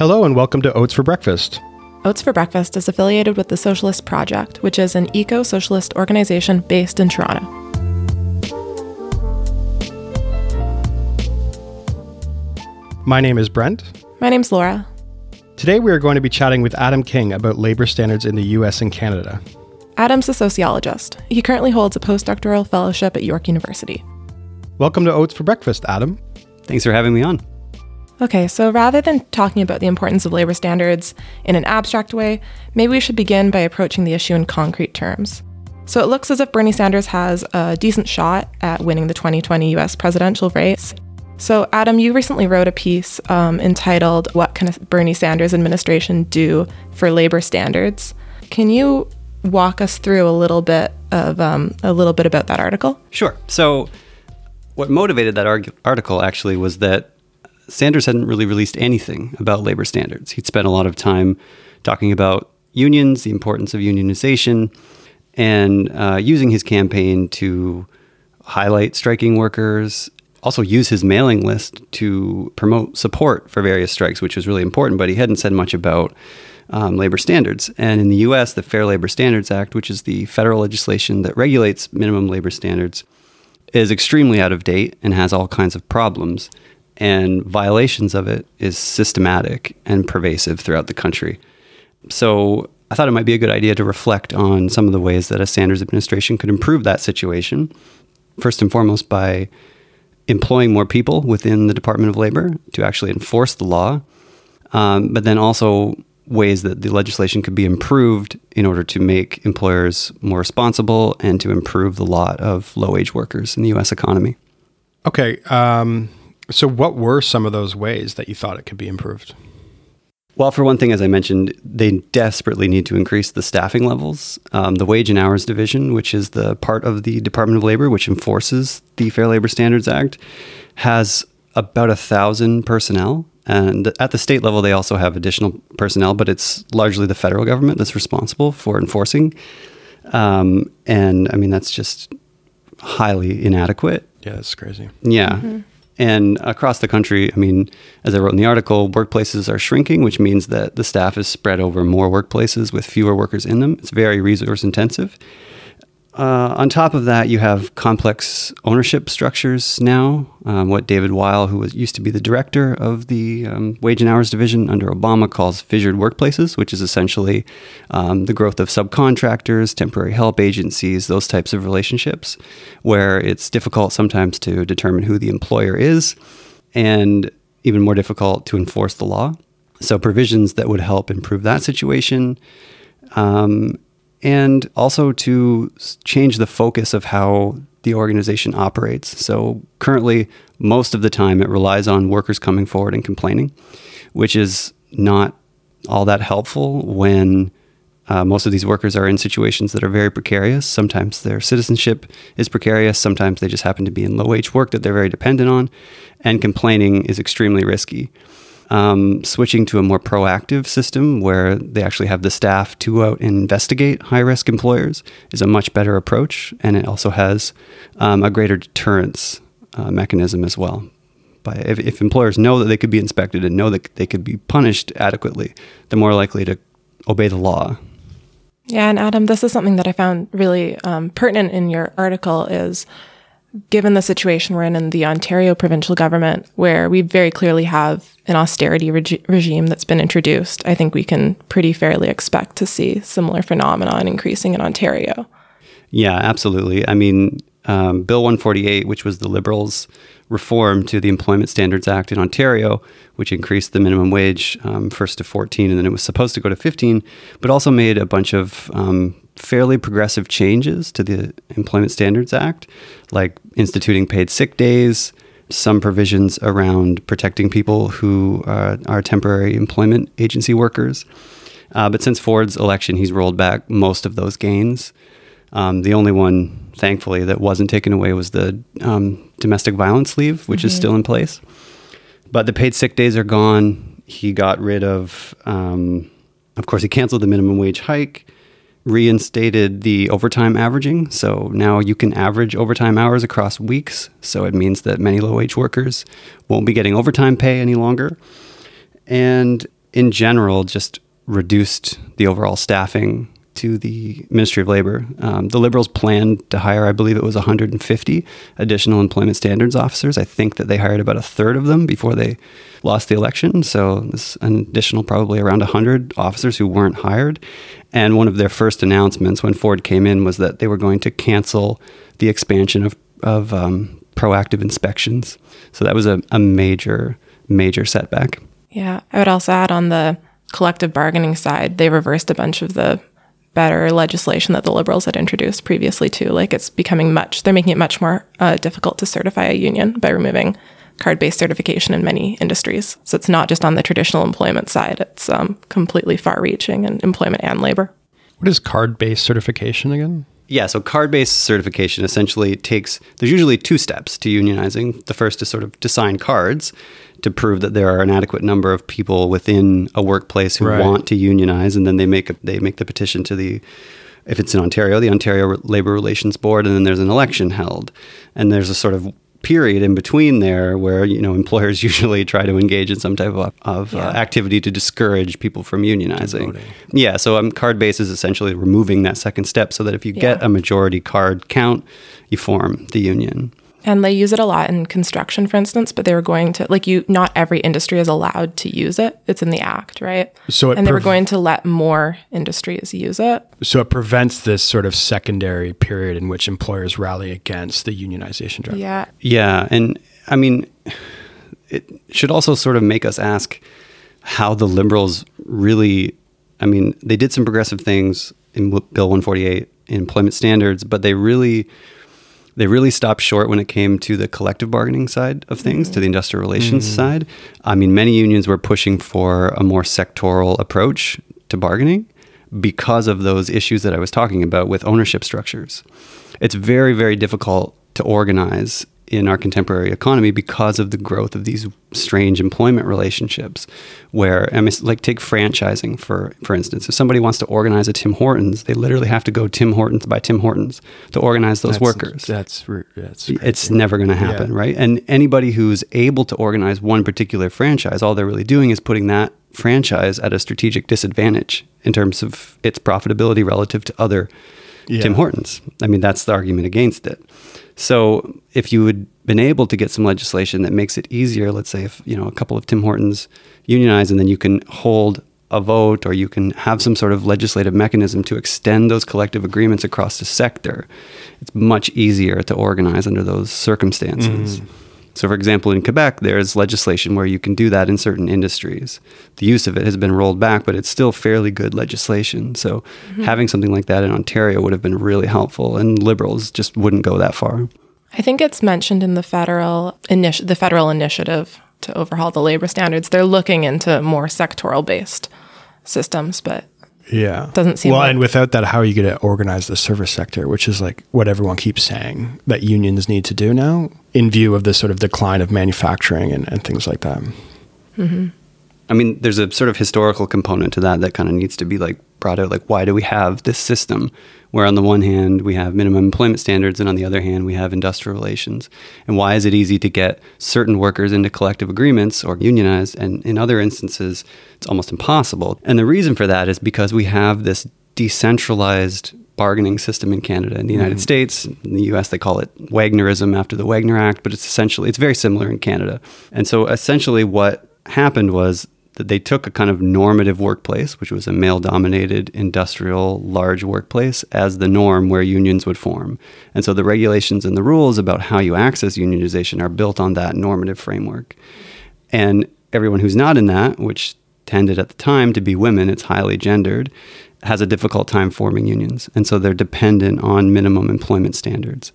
Hello and welcome to Oats for Breakfast. Oats for Breakfast is affiliated with the Socialist Project, which is an eco socialist organization based in Toronto. My name is Brent. My name's Laura. Today we are going to be chatting with Adam King about labor standards in the US and Canada. Adam's a sociologist. He currently holds a postdoctoral fellowship at York University. Welcome to Oats for Breakfast, Adam. Thanks for having me on. Okay, so rather than talking about the importance of labor standards in an abstract way, maybe we should begin by approaching the issue in concrete terms. So it looks as if Bernie Sanders has a decent shot at winning the 2020 US presidential race. So, Adam, you recently wrote a piece um, entitled What Can a Bernie Sanders Administration Do for Labor Standards? Can you walk us through a little bit of um, a little bit about that article? Sure. So, what motivated that arg- article actually was that Sanders hadn't really released anything about labor standards. He'd spent a lot of time talking about unions, the importance of unionization, and uh, using his campaign to highlight striking workers also use his mailing list to promote support for various strikes, which was really important, but he hadn't said much about um, labor standards. And in the US, the Fair Labor Standards Act, which is the federal legislation that regulates minimum labor standards, is extremely out of date and has all kinds of problems. And violations of it is systematic and pervasive throughout the country. So I thought it might be a good idea to reflect on some of the ways that a Sanders administration could improve that situation. First and foremost, by employing more people within the Department of Labor to actually enforce the law, um, but then also ways that the legislation could be improved in order to make employers more responsible and to improve the lot of low wage workers in the US economy. Okay. Um, so, what were some of those ways that you thought it could be improved? Well, for one thing, as I mentioned, they desperately need to increase the staffing levels. Um, the Wage and Hours Division, which is the part of the Department of Labor which enforces the Fair Labor Standards Act, has about a thousand personnel. And at the state level, they also have additional personnel, but it's largely the federal government that's responsible for enforcing. Um, and I mean, that's just highly inadequate. Yeah, that's crazy. Yeah. Mm-hmm. And across the country, I mean, as I wrote in the article, workplaces are shrinking, which means that the staff is spread over more workplaces with fewer workers in them. It's very resource intensive. Uh, on top of that, you have complex ownership structures now. Um, what David Weil, who was, used to be the director of the um, Wage and Hours Division under Obama, calls fissured workplaces, which is essentially um, the growth of subcontractors, temporary help agencies, those types of relationships, where it's difficult sometimes to determine who the employer is, and even more difficult to enforce the law. So, provisions that would help improve that situation. Um, and also to change the focus of how the organization operates. So currently, most of the time, it relies on workers coming forward and complaining, which is not all that helpful when uh, most of these workers are in situations that are very precarious. Sometimes their citizenship is precarious. Sometimes they just happen to be in low wage work that they're very dependent on. And complaining is extremely risky um, switching to a more proactive system where they actually have the staff to out and investigate high risk employers is a much better approach. And it also has um, a greater deterrence uh, mechanism as well. If, if employers know that they could be inspected and know that they could be punished adequately, they're more likely to obey the law. Yeah, and Adam, this is something that I found really um, pertinent in your article is given the situation we're in in the Ontario provincial government, where we very clearly have an austerity reg- regime that's been introduced, I think we can pretty fairly expect to see similar phenomenon increasing in Ontario. Yeah, absolutely. I mean, um, Bill 148, which was the Liberals' reform to the Employment Standards Act in Ontario, which increased the minimum wage um, first to 14 and then it was supposed to go to 15, but also made a bunch of um, fairly progressive changes to the Employment Standards Act, like instituting paid sick days, some provisions around protecting people who uh, are temporary employment agency workers. Uh, but since Ford's election, he's rolled back most of those gains. Um, the only one, thankfully, that wasn't taken away was the um, domestic violence leave, which mm-hmm. is still in place. But the paid sick days are gone. He got rid of, um, of course, he canceled the minimum wage hike reinstated the overtime averaging. So now you can average overtime hours across weeks. So it means that many low wage workers won't be getting overtime pay any longer. And in general, just reduced the overall staffing to the Ministry of Labor. Um, the Liberals planned to hire, I believe it was 150 additional employment standards officers. I think that they hired about a third of them before they lost the election. So this an additional probably around 100 officers who weren't hired. And one of their first announcements when Ford came in was that they were going to cancel the expansion of, of um, proactive inspections. So that was a, a major, major setback. Yeah. I would also add on the collective bargaining side, they reversed a bunch of the better legislation that the liberals had introduced previously too. Like it's becoming much, they're making it much more uh, difficult to certify a union by removing card-based certification in many industries. So it's not just on the traditional employment side; it's um, completely far-reaching in employment and labor. What is card-based certification again? Yeah, so card based certification essentially takes, there's usually two steps to unionizing. The first is sort of to sign cards to prove that there are an adequate number of people within a workplace who Right. want to unionize, and then they make a, they make the petition to the if it's in Ontario, the Ontario Labor Relations Board, and then there's an election held, and there's a sort of period in between there where you know employers usually try to engage in some type of, of uh, activity to discourage people from unionizing. Yeah, so um, card base is essentially removing that second step, so that if you get a majority card count, you form the union. And they use it a lot in construction, for instance, but they were going to, like, you, not every industry is allowed to use it. It's in the act, right? So it and they were prev- going to let more industries use it. So it prevents this sort of secondary period in which employers rally against the unionization drive. Yeah. Yeah, and I mean, it should also sort of make us ask how the liberals really. I mean, they did some progressive things in Bill 148 in employment standards, but they really they really stopped short when it came to the collective bargaining side of things, to the mm-hmm. industrial relations mm-hmm. side. I mean, many unions were pushing for a more sectoral approach to bargaining because of those issues that I was talking about with ownership structures. It's very, very difficult to organize in our contemporary economy because of the growth of these strange employment relationships where I mean, like take franchising for for instance if somebody wants to organize a Tim Hortons they literally have to go Tim Hortons by Tim Hortons to organize those That's- workers That's that's it's never going to happen, Yeah. right? And anybody who's able to organize one particular franchise, all they're really doing is putting that franchise at a strategic disadvantage in terms of its profitability relative to other Yeah. Tim Hortons. I mean, that's the argument against it. So, if you had been able to get some legislation that makes it easier, let's say if, you know, a couple of Tim Hortons unionize and then you can hold a vote or you can have some sort of legislative mechanism to extend those collective agreements across the sector, it's much easier to organize under those circumstances. Mm. So, for example, in Quebec, there's legislation where you can do that in certain industries. The use of it has been rolled back, but it's still fairly good legislation. So, mm-hmm. having something like that in Ontario would have been really helpful, and Liberals just wouldn't go that far. I think it's mentioned in the federal initi- the federal initiative to overhaul the labor standards. They're looking into more sectoral based systems, but Yeah. Doesn't seem well, like- and without that, how are you going to organize the service sector, which is like what everyone keeps saying that unions need to do now in view of the sort of decline of manufacturing and, and things like that? Mm-hmm. I mean, there's a sort of historical component to that that kind of needs to be like brought out. Like, why do we have this system where on the one hand we have minimum employment standards and on the other hand we have industrial relations? And why is it easy to get certain workers into collective agreements or unionized and in other instances it's almost impossible? And the reason for that is because we have this decentralized bargaining system in Canada. In the United mm-hmm. States, in the US, they call it Wagnerism after the Wagner Act, but it's essentially, it's very similar in Canada. And so essentially what happened was that they took a kind of normative workplace, which was a male dominated industrial large workplace, as the norm where unions would form. And so the regulations and the rules about how you access unionization are built on that normative framework. And everyone who's not in that, which tended at the time to be women, it's highly gendered, has a difficult time forming unions. And so they're dependent on minimum employment standards.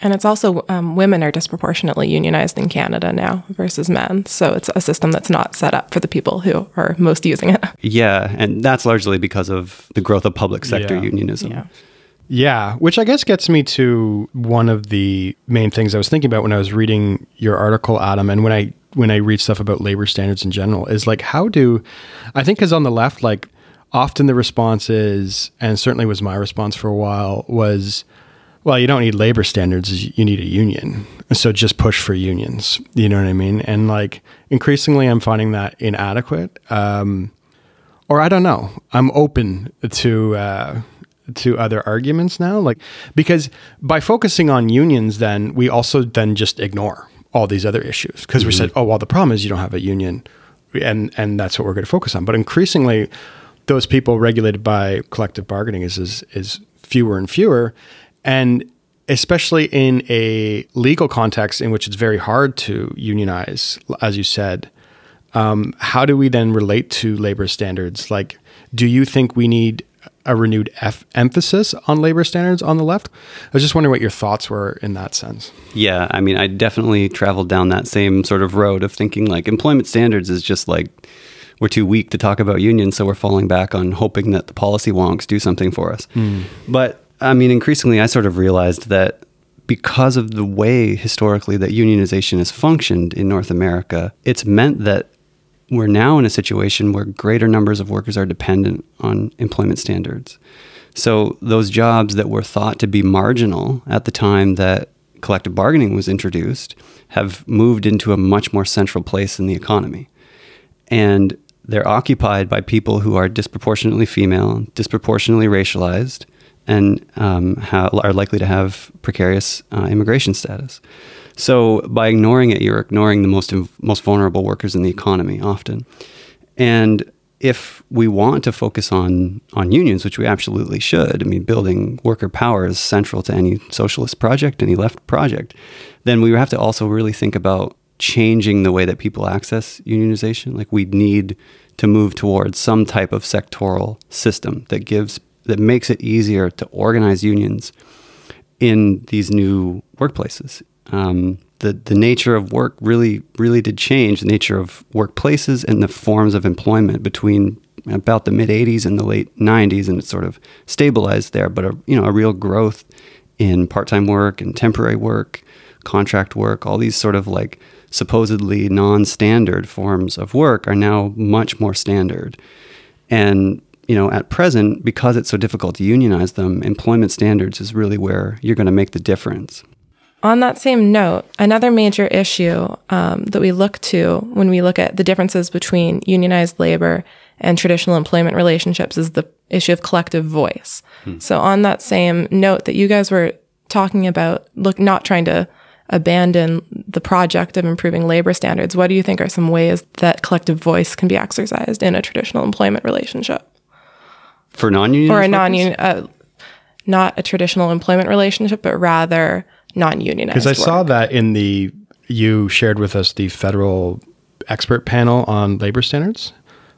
And it's also um, women are disproportionately unionized in Canada now versus men. So it's a system that's not set up for the people who are most using it. Yeah, and that's largely because of the growth of public sector Yeah. unionism. Yeah. Yeah, which I guess gets me to one of the main things I was thinking about when I was reading your article, Adam, and when I when I read stuff about labor standards in general is like how do I think because on the left, like often the response is, and certainly was my response for a while, was well, you don't need labor standards, you need a union. So just push for unions. You know what I mean? And like increasingly, I'm finding that inadequate. Um, or I don't know. I'm open to uh, to other arguments now, like because by focusing on unions, then we also then just ignore all these other issues because mm-hmm. we said, oh well, the problem is you don't have a union, and and that's what we're going to focus on. But increasingly, those people regulated by collective bargaining is is, is fewer and fewer, and especially in a legal context in which it's very hard to unionize, as you said. Um, how do we then relate to labor standards? Like, do you think we need a renewed F- emphasis on labor standards on the left? I was just wondering what your thoughts were in that sense. Yeah, I mean, I definitely traveled down that same sort of road of thinking like employment standards is just like we're too weak to talk about unions, so we're falling back on hoping that the policy wonks do something for us. Mm. But I mean, increasingly, I sort of realized that because of the way historically that unionization has functioned in North America, it's meant that we're now in a situation where greater numbers of workers are dependent on employment standards. So those jobs that were thought to be marginal at the time that collective bargaining was introduced have moved into a much more central place in the economy. And they're occupied by people who are disproportionately female, disproportionately racialized, and um, ha- are likely to have precarious uh, immigration status. So by ignoring it, you're ignoring the most most vulnerable workers in the economy often. And if we want to focus on on unions, which we absolutely should, I mean, building worker power is central to any socialist project, any left project. Then we have to also really think about changing the way that people access unionization. Like we need to move towards some type of sectoral system that gives that makes it easier to organize unions in these new workplaces. Um, the the nature of work really really did change the nature of workplaces and the forms of employment between about the mid 80s and the late 90s and it sort of stabilized there but a you know a real growth in part-time work and temporary work contract work all these sort of like supposedly non-standard forms of work are now much more standard and you know, at present, because it's so difficult to unionize them, employment standards is really where you're going to make the difference. On that same note, another major issue um, that we look to when we look at the differences between unionized labor and traditional employment relationships is the issue of collective voice. Hmm. So, on that same note that you guys were talking about, look, not trying to abandon the project of improving labor standards, what do you think are some ways that collective voice can be exercised in a traditional employment relationship? For non-union or a non-union, uh, not a traditional employment relationship, but rather non-unionized. Because I work. saw that in the you shared with us the federal expert panel on labor standards,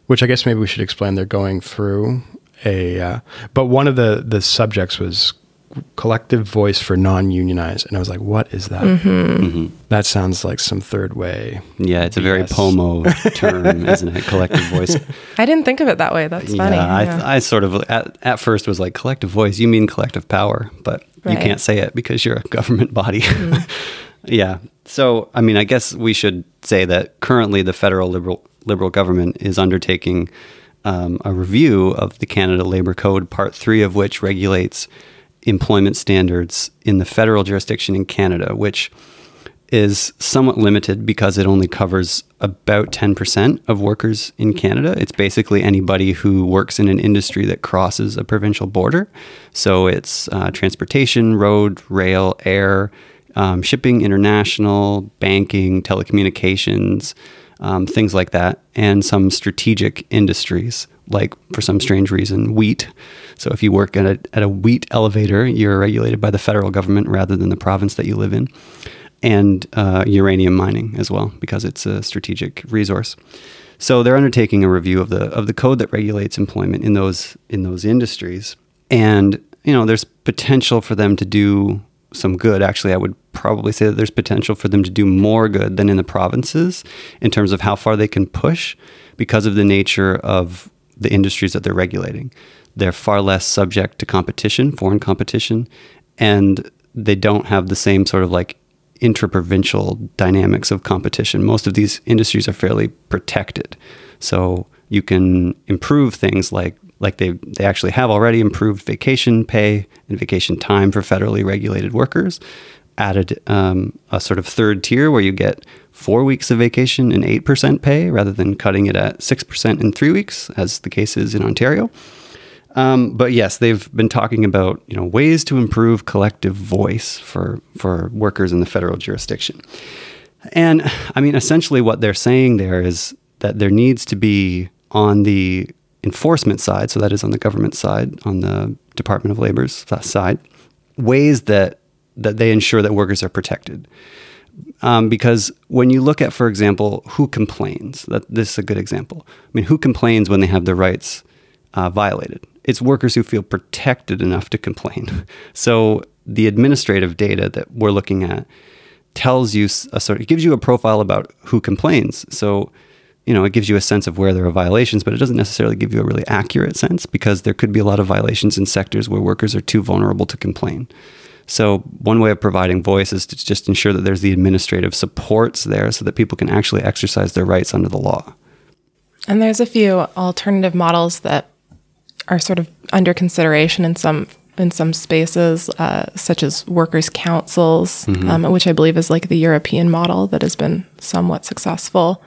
which I guess maybe we should explain. They're going through a, uh, but one of the the subjects was collective voice for non-unionized and i was like what is that mm-hmm. Mm-hmm. that sounds like some third way yeah it's BS. a very pomo term isn't it collective voice i didn't think of it that way that's funny yeah, yeah. I, I sort of at, at first was like collective voice you mean collective power but right. you can't say it because you're a government body mm. yeah so i mean i guess we should say that currently the federal liberal liberal government is undertaking um, a review of the canada labor code part three of which regulates employment standards in the federal jurisdiction in Canada, which is somewhat limited because it only covers about 10% of workers in Canada. It's basically anybody who works in an industry that crosses a provincial border. So it's uh, transportation, road, rail, air, um, shipping, international, banking, telecommunications, um, things like that, and some strategic industries, like for some strange reason, wheat. So if you work at a, at a wheat elevator, you're regulated by the federal government rather than the province that you live in, and uh, uranium mining as well because it's a strategic resource. So they're undertaking a review of the of the code that regulates employment in those in those industries, and you know there's potential for them to do some good. Actually, I would probably say that there's potential for them to do more good than in the provinces in terms of how far they can push because of the nature of the industries that they're regulating. They're far less subject to competition, foreign competition, and they don't have the same sort of like interprovincial dynamics of competition. Most of these industries are fairly protected. So you can improve things like like they they actually have already improved vacation pay and vacation time for federally regulated workers added um, a sort of third tier where you get four weeks of vacation and 8% pay rather than cutting it at 6% in three weeks as the case is in ontario. Um, but yes they've been talking about you know ways to improve collective voice for for workers in the federal jurisdiction. And i mean essentially what they're saying there is that there needs to be on the enforcement side, so that is on the government side, on the Department of Labor's side, ways that that they ensure that workers are protected. Um, because when you look at, for example, who complains, that this is a good example. I mean, who complains when they have their rights uh, violated? It's workers who feel protected enough to complain. So the administrative data that we're looking at tells you a sort, it gives you a profile about who complains. So you know, it gives you a sense of where there are violations, but it doesn't necessarily give you a really accurate sense because there could be a lot of violations in sectors where workers are too vulnerable to complain. So, one way of providing voice is to just ensure that there's the administrative supports there so that people can actually exercise their rights under the law. And there's a few alternative models that are sort of under consideration in some in some spaces, uh, such as workers' councils, mm-hmm. um, which I believe is like the European model that has been somewhat successful.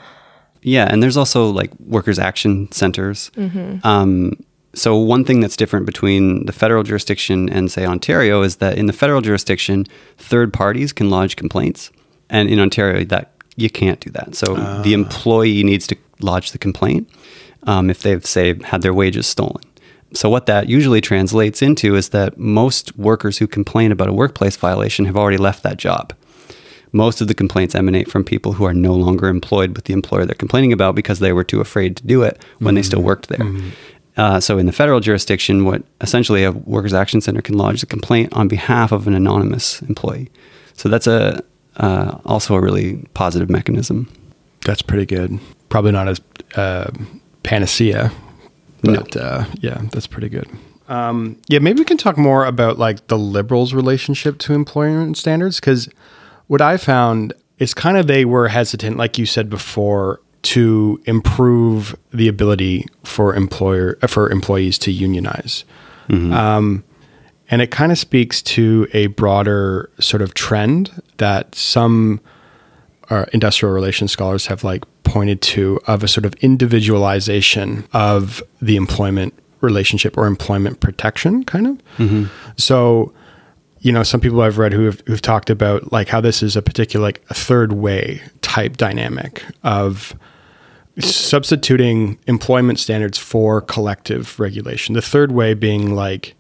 Yeah, and there's also like workers' action centers. Mm-hmm. Um, so one thing that's different between the federal jurisdiction and say Ontario is that in the federal jurisdiction, third parties can lodge complaints, and in Ontario that you can't do that. So uh. the employee needs to lodge the complaint um, if they've say had their wages stolen. So what that usually translates into is that most workers who complain about a workplace violation have already left that job most of the complaints emanate from people who are no longer employed with the employer they're complaining about because they were too afraid to do it when mm-hmm. they still mm-hmm. worked there. Mm-hmm. Uh, so in the federal jurisdiction, what essentially a workers' action center can lodge a complaint on behalf of an anonymous employee. So that's a uh, also a really positive mechanism. That's pretty good. Probably not as uh, panacea, but no. Uh, yeah, that's pretty good. Um, yeah, maybe we can talk more about like the liberals' relationship to employment standards because what I found is kind of they were hesitant, like you said before, to improve the ability for employer for employees to unionize. Mm-hmm. Um, and it kind of speaks to a broader sort of trend that some uh, industrial relations scholars have like pointed to of a sort of individualization of the employment relationship or employment protection kind of. Mm-hmm. So you know, some people I've read who have who've talked about like how this is a particular like a third way type dynamic of substituting employment standards for collective regulation. The third way being like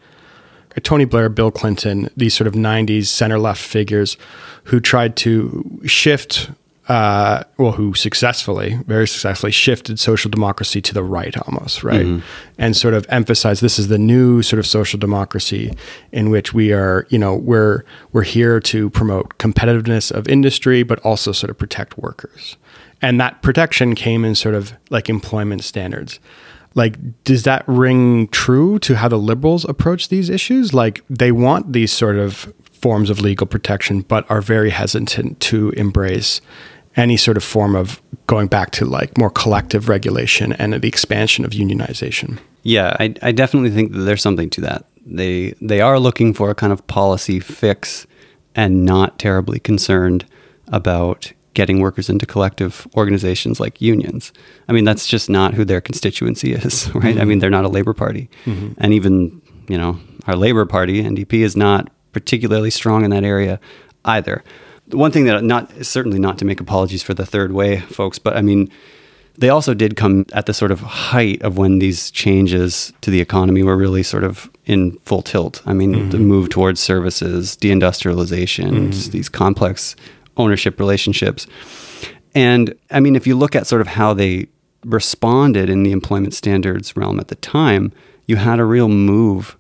Tony Blair, Bill Clinton, these sort of 90s center left figures who tried to shift uh, well, who successfully, very successfully shifted social democracy to the right almost, right? Mm-hmm. And sort of emphasized this is the new sort of social democracy in which we are, you know, we're, we're here to promote competitiveness of industry, but also sort of protect workers. And that protection came in sort of like employment standards. Like, does that ring true to how the liberals approach these issues? Like, they want these sort of forms of legal protection, but are very hesitant to embrace any sort of form of going back to like more collective regulation and the expansion of unionization. Yeah, I, I definitely think that there's something to that. They they are looking for a kind of policy fix and not terribly concerned about getting workers into collective organizations like unions. I mean, that's just not who their constituency is, right? Mm-hmm. I mean, they're not a labor party. Mm-hmm. And even, you know, our labor party, NDP, is not particularly strong in that area either one thing that not certainly not to make apologies for the third way folks, but I mean they also did come at the sort of height of when these changes to the economy were really sort of in full tilt. I mean, mm-hmm. the move towards services, deindustrialization, mm-hmm. these complex ownership relationships. And I mean, if you look at sort of how they responded in the employment standards realm at the time, you had a real move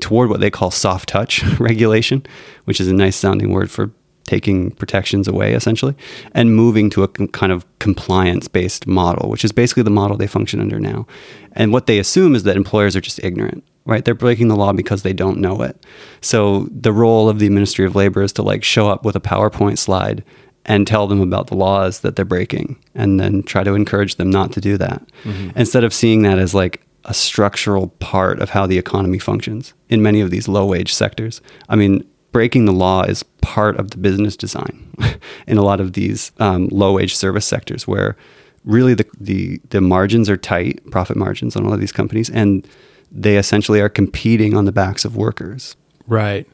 toward what they call soft touch regulation, which is a nice sounding word for taking protections away essentially and moving to a com- kind of compliance based model which is basically the model they function under now and what they assume is that employers are just ignorant right they're breaking the law because they don't know it so the role of the ministry of labor is to like show up with a powerpoint slide and tell them about the laws that they're breaking and then try to encourage them not to do that mm-hmm. instead of seeing that as like a structural part of how the economy functions in many of these low wage sectors. I mean, breaking the law is part of the business design in a lot of these um, low wage service sectors where really the, the, the margins are tight, profit margins on a lot of these companies, and they essentially are competing on the backs of workers. Right.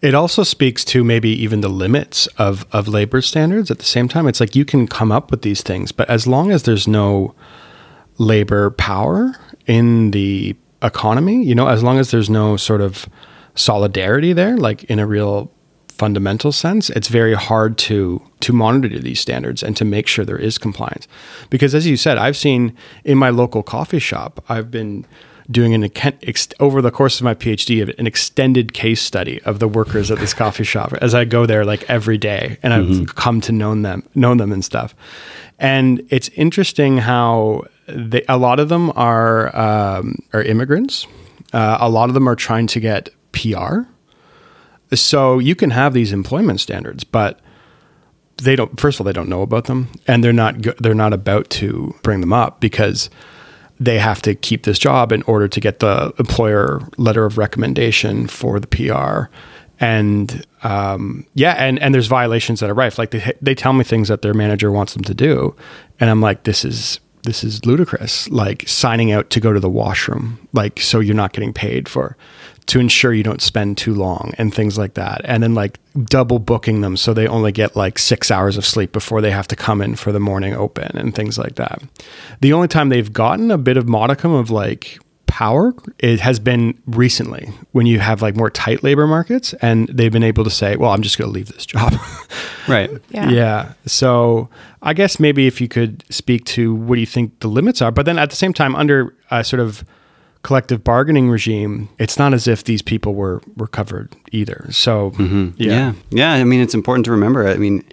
It also speaks to maybe even the limits of, of labor standards at the same time. It's like you can come up with these things, but as long as there's no labor power in the economy, you know, as long as there's no sort of solidarity there, like in a real fundamental sense, it's very hard to to monitor these standards and to make sure there is compliance. Because as you said, I've seen in my local coffee shop, I've been doing an over the course of my PhD an extended case study of the workers at this coffee shop as I go there like every day and I've mm-hmm. come to know them know them and stuff. And it's interesting how they, a lot of them are um, are immigrants. Uh, a lot of them are trying to get PR. So you can have these employment standards, but they don't. First of all, they don't know about them, and they're not. They're not about to bring them up because they have to keep this job in order to get the employer letter of recommendation for the PR. And um, yeah, and and there's violations that are rife. Like they they tell me things that their manager wants them to do, and I'm like, this is this is ludicrous. Like signing out to go to the washroom, like so you're not getting paid for to ensure you don't spend too long and things like that. And then like double booking them so they only get like six hours of sleep before they have to come in for the morning open and things like that. The only time they've gotten a bit of modicum of like power it has been recently when you have like more tight labor markets and they've been able to say well i'm just going to leave this job right yeah. yeah so i guess maybe if you could speak to what do you think the limits are but then at the same time under a sort of collective bargaining regime, it's not as if these people were were covered either. So mm-hmm. yeah. yeah, yeah. I mean, it's important to remember. I mean,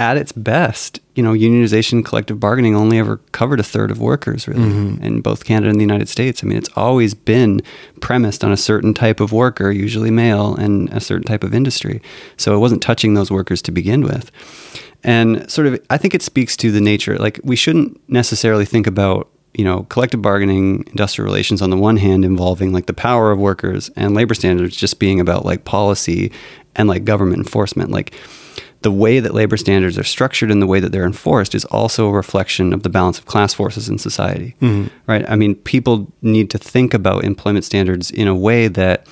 at its best, you know, unionization, collective bargaining only ever covered a third of workers, really, mm-hmm. in both Canada and the United States. I mean, it's always been premised on a certain type of worker, usually male, and a certain type of industry. So it wasn't touching those workers to begin with. And sort of, I think it speaks to the nature. Like, we shouldn't necessarily think about you know, collective bargaining, industrial relations on the one hand involving like the power of workers and labor standards just being about like policy and like government enforcement. Like the way that labor standards are structured and the way that they're enforced is also a reflection of the balance of class forces in society. Mm-hmm. Right? I mean, people need to think about employment standards in a way that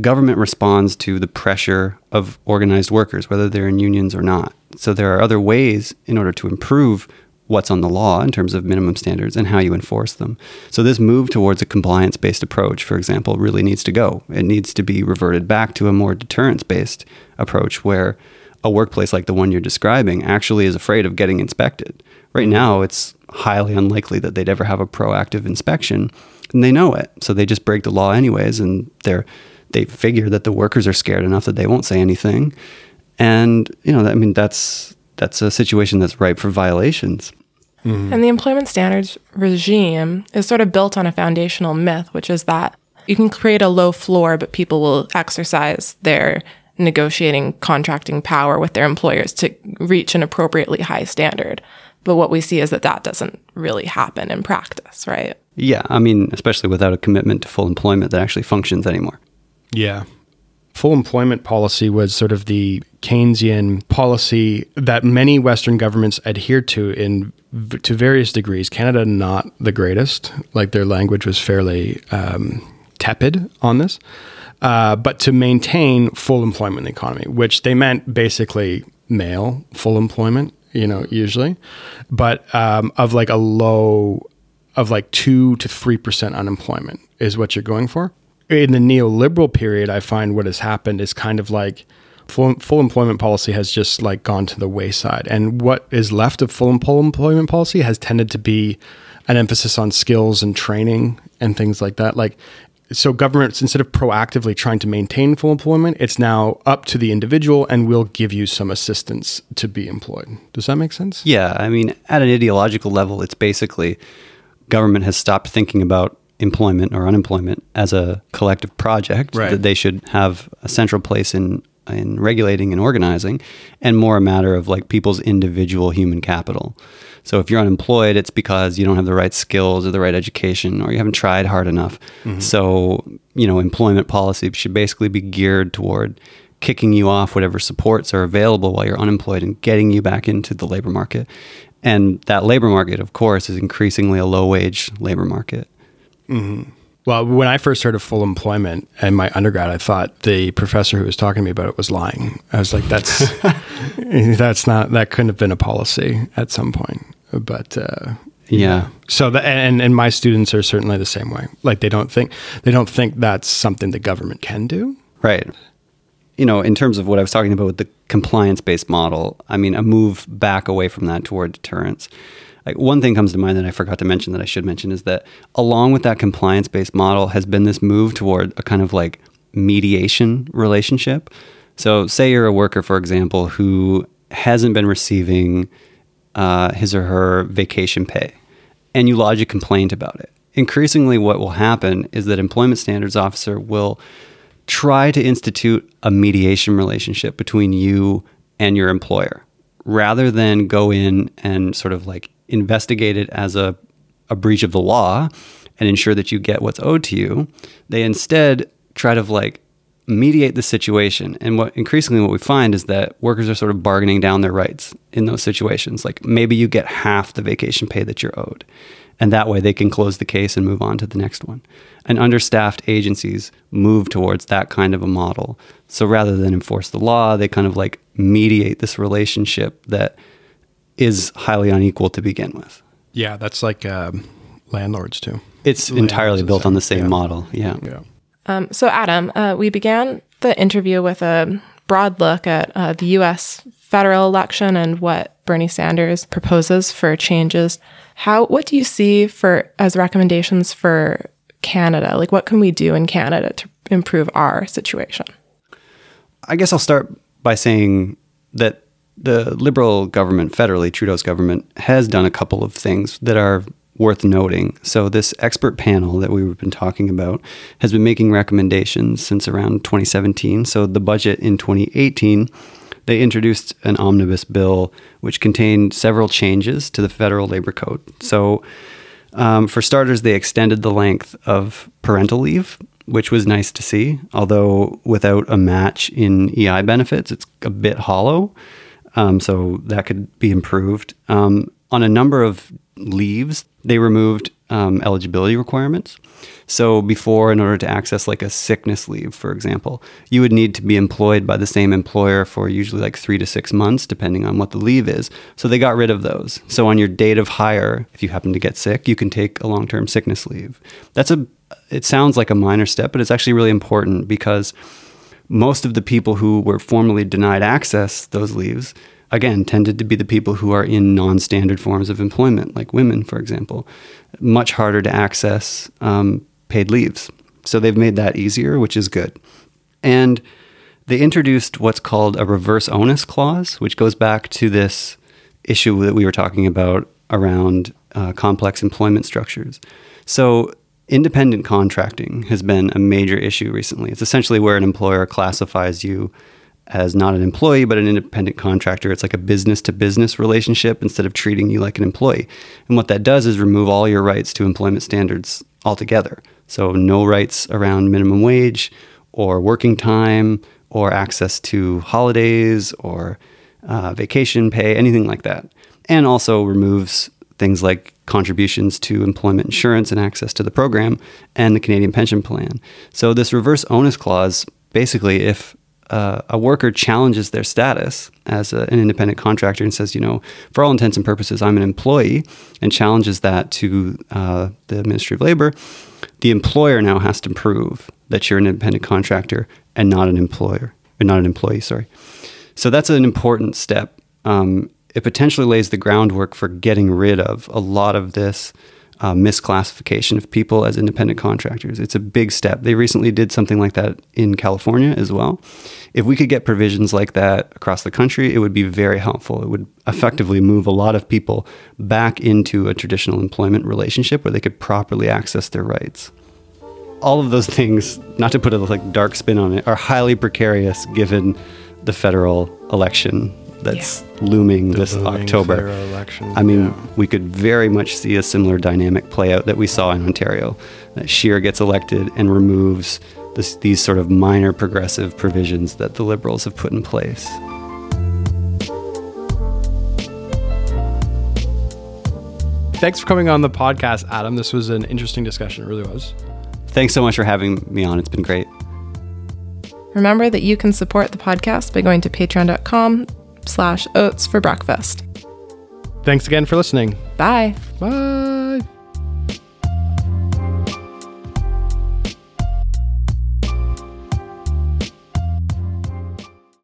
government responds to the pressure of organized workers, whether they're in unions or not. So there are other ways in order to improve what's on the law in terms of minimum standards and how you enforce them. So this move towards a compliance based approach, for example, really needs to go. It needs to be reverted back to a more deterrence based approach where a workplace like the one you're describing actually is afraid of getting inspected. Right now, it's highly unlikely that they'd ever have a proactive inspection, and they know it. So they just break the law anyways, and they're they figure that the workers are scared enough that they won't say anything. And you know, I mean, that's that's a situation that's ripe for violations. Mm-hmm. And the employment standards regime is sort of built on a foundational myth, which is that you can create a low floor, but people will exercise their negotiating contracting power with their employers to reach an appropriately high standard. But what we see is that that doesn't really happen in practice, right? Yeah. I mean, especially without a commitment to full employment that actually functions anymore. Yeah full employment policy was sort of the Keynesian policy that many Western governments adhered to in to various degrees. Canada not the greatest; like their language was fairly um, tepid on this. Uh, but to maintain full employment in the economy, which they meant basically male full employment, you know, usually, but um, of like a low of like two to three percent unemployment is what you're going for in the neoliberal period, I find what has happened is kind of like full, full employment policy has just like gone to the wayside. And what is left of full employment policy has tended to be an emphasis on skills and training and things like that. Like, so governments, instead of proactively trying to maintain full employment, it's now up to the individual and we'll give you some assistance to be employed. Does that make sense? Yeah. I mean, at an ideological level, it's basically government has stopped thinking about employment or unemployment as a collective project right. that they should have a central place in in regulating and organizing, and more a matter of like people's individual human capital. So if you're unemployed, it's because you don't have the right skills or the right education or you haven't tried hard enough. Mm-hmm. So, you know, employment policy should basically be geared toward kicking you off whatever supports are available while you're unemployed and getting you back into the labor market. And that labor market, of course, is increasingly a low wage labor market. Well, when I first heard of full employment in my undergrad, I thought the professor who was talking to me about it was lying. I was like, "That's that's not that couldn't have been a policy at some point." But uh, Yeah. so that and and my students are certainly the same way. Like they don't think they don't think that's something the government can do. Right. You know, in terms of what I was talking about with the compliance based model, I mean, a move back away from that toward deterrence. Like one thing comes to mind that I forgot to mention that I should mention is that along with that compliance based model has been this move toward a kind of like mediation relationship. So, say you're a worker, for example, who hasn't been receiving uh, his or her vacation pay, and you lodge a complaint about it. Increasingly, what will happen is that employment standards officer will try to institute a mediation relationship between you and your employer rather than go in and sort of like investigate it as a, a breach of the law and ensure that you get what's owed to you. They instead try to like mediate the situation. And what increasingly what we find is that workers are sort of bargaining down their rights in those situations. Like maybe you get half the vacation pay that you're owed. And that way they can close the case and move on to the next one. And understaffed agencies move towards that kind of a model. So rather than enforce the law, they kind of like mediate this relationship that is highly unequal to begin with. Yeah, that's like um, landlords too. It's Landlords entirely built stuff. on the same Yeah. model. Yeah. Yeah. Um, so, Adam, uh, we began the interview with a broad look at uh, the U.S. federal election and what Bernie Sanders proposes for changes. How? What do you see for as recommendations for Canada? Like, what can we do in Canada to improve our situation? I guess I'll start by saying that the Liberal government, federally, Trudeau's government, has done a couple of things that are worth noting. So, this expert panel that we've been talking about has been making recommendations since around 2017. So, the budget in 2018, they introduced an omnibus bill which contained several changes to the federal labor code. So, um, for starters, they extended the length of parental leave, which was nice to see. Although without a match in EI benefits, it's a bit hollow. Um, so that could be improved. Um, on a number of leaves, they removed um, eligibility requirements. So before, in order to access like a sickness leave, for example, you would need to be employed by the same employer for usually like three to six months, depending on what the leave is. So they got rid of those. So on your date of hire, if you happen to get sick, you can take a long-term sickness leave. That's a. It sounds like a minor step, but it's actually really important because most of the people who were formerly denied access those leaves again tended to be the people who are in non-standard forms of employment like women for example. Much harder to access um, paid leaves. So they've made that easier which is good. And they introduced what's called a reverse onus clause which goes back to this issue that we were talking about around uh, complex employment structures. So independent contracting has been a major issue recently. It's essentially where an employer classifies you as not an employee, but an independent contractor. It's like a business to business relationship instead of treating you like an employee. And what that does is remove all your rights to employment standards altogether. So, no rights around minimum wage or working time or access to holidays or uh, vacation pay, anything like that. And also removes things like contributions to employment insurance and access to the program and the Canadian pension plan. So, this reverse onus clause basically, if uh, a worker challenges their status as a, an independent contractor and says, you know, for all intents and purposes, I'm an employee, and challenges that to uh, the Ministry of Labor, the employer now has to prove that you're an independent contractor and not an employer, or not an employee, sorry. So that's an important step. Um, it potentially lays the groundwork for getting rid of a lot of this uh, misclassification of people as independent contractors. It's a big step. They recently did something like that in California as well. If we could get provisions like that across the country, it would be very helpful. It would effectively move a lot of people back into a traditional employment relationship where they could properly access their rights. all of those things, not to put a like dark spin on it, are highly precarious given the federal election that's looming this looming October. election, I mean, yeah. we could very much see a similar dynamic play out that we saw in Ontario. That Scheer gets elected and removes this, these sort of minor progressive provisions that the Liberals have put in place. Thanks for coming on the podcast, Adam. This was an interesting discussion. It really was. Thanks so much for having me on. It's been great. Remember that you can support the podcast by going to patreon.com slash oats for breakfast. Thanks again for listening. Bye. Bye.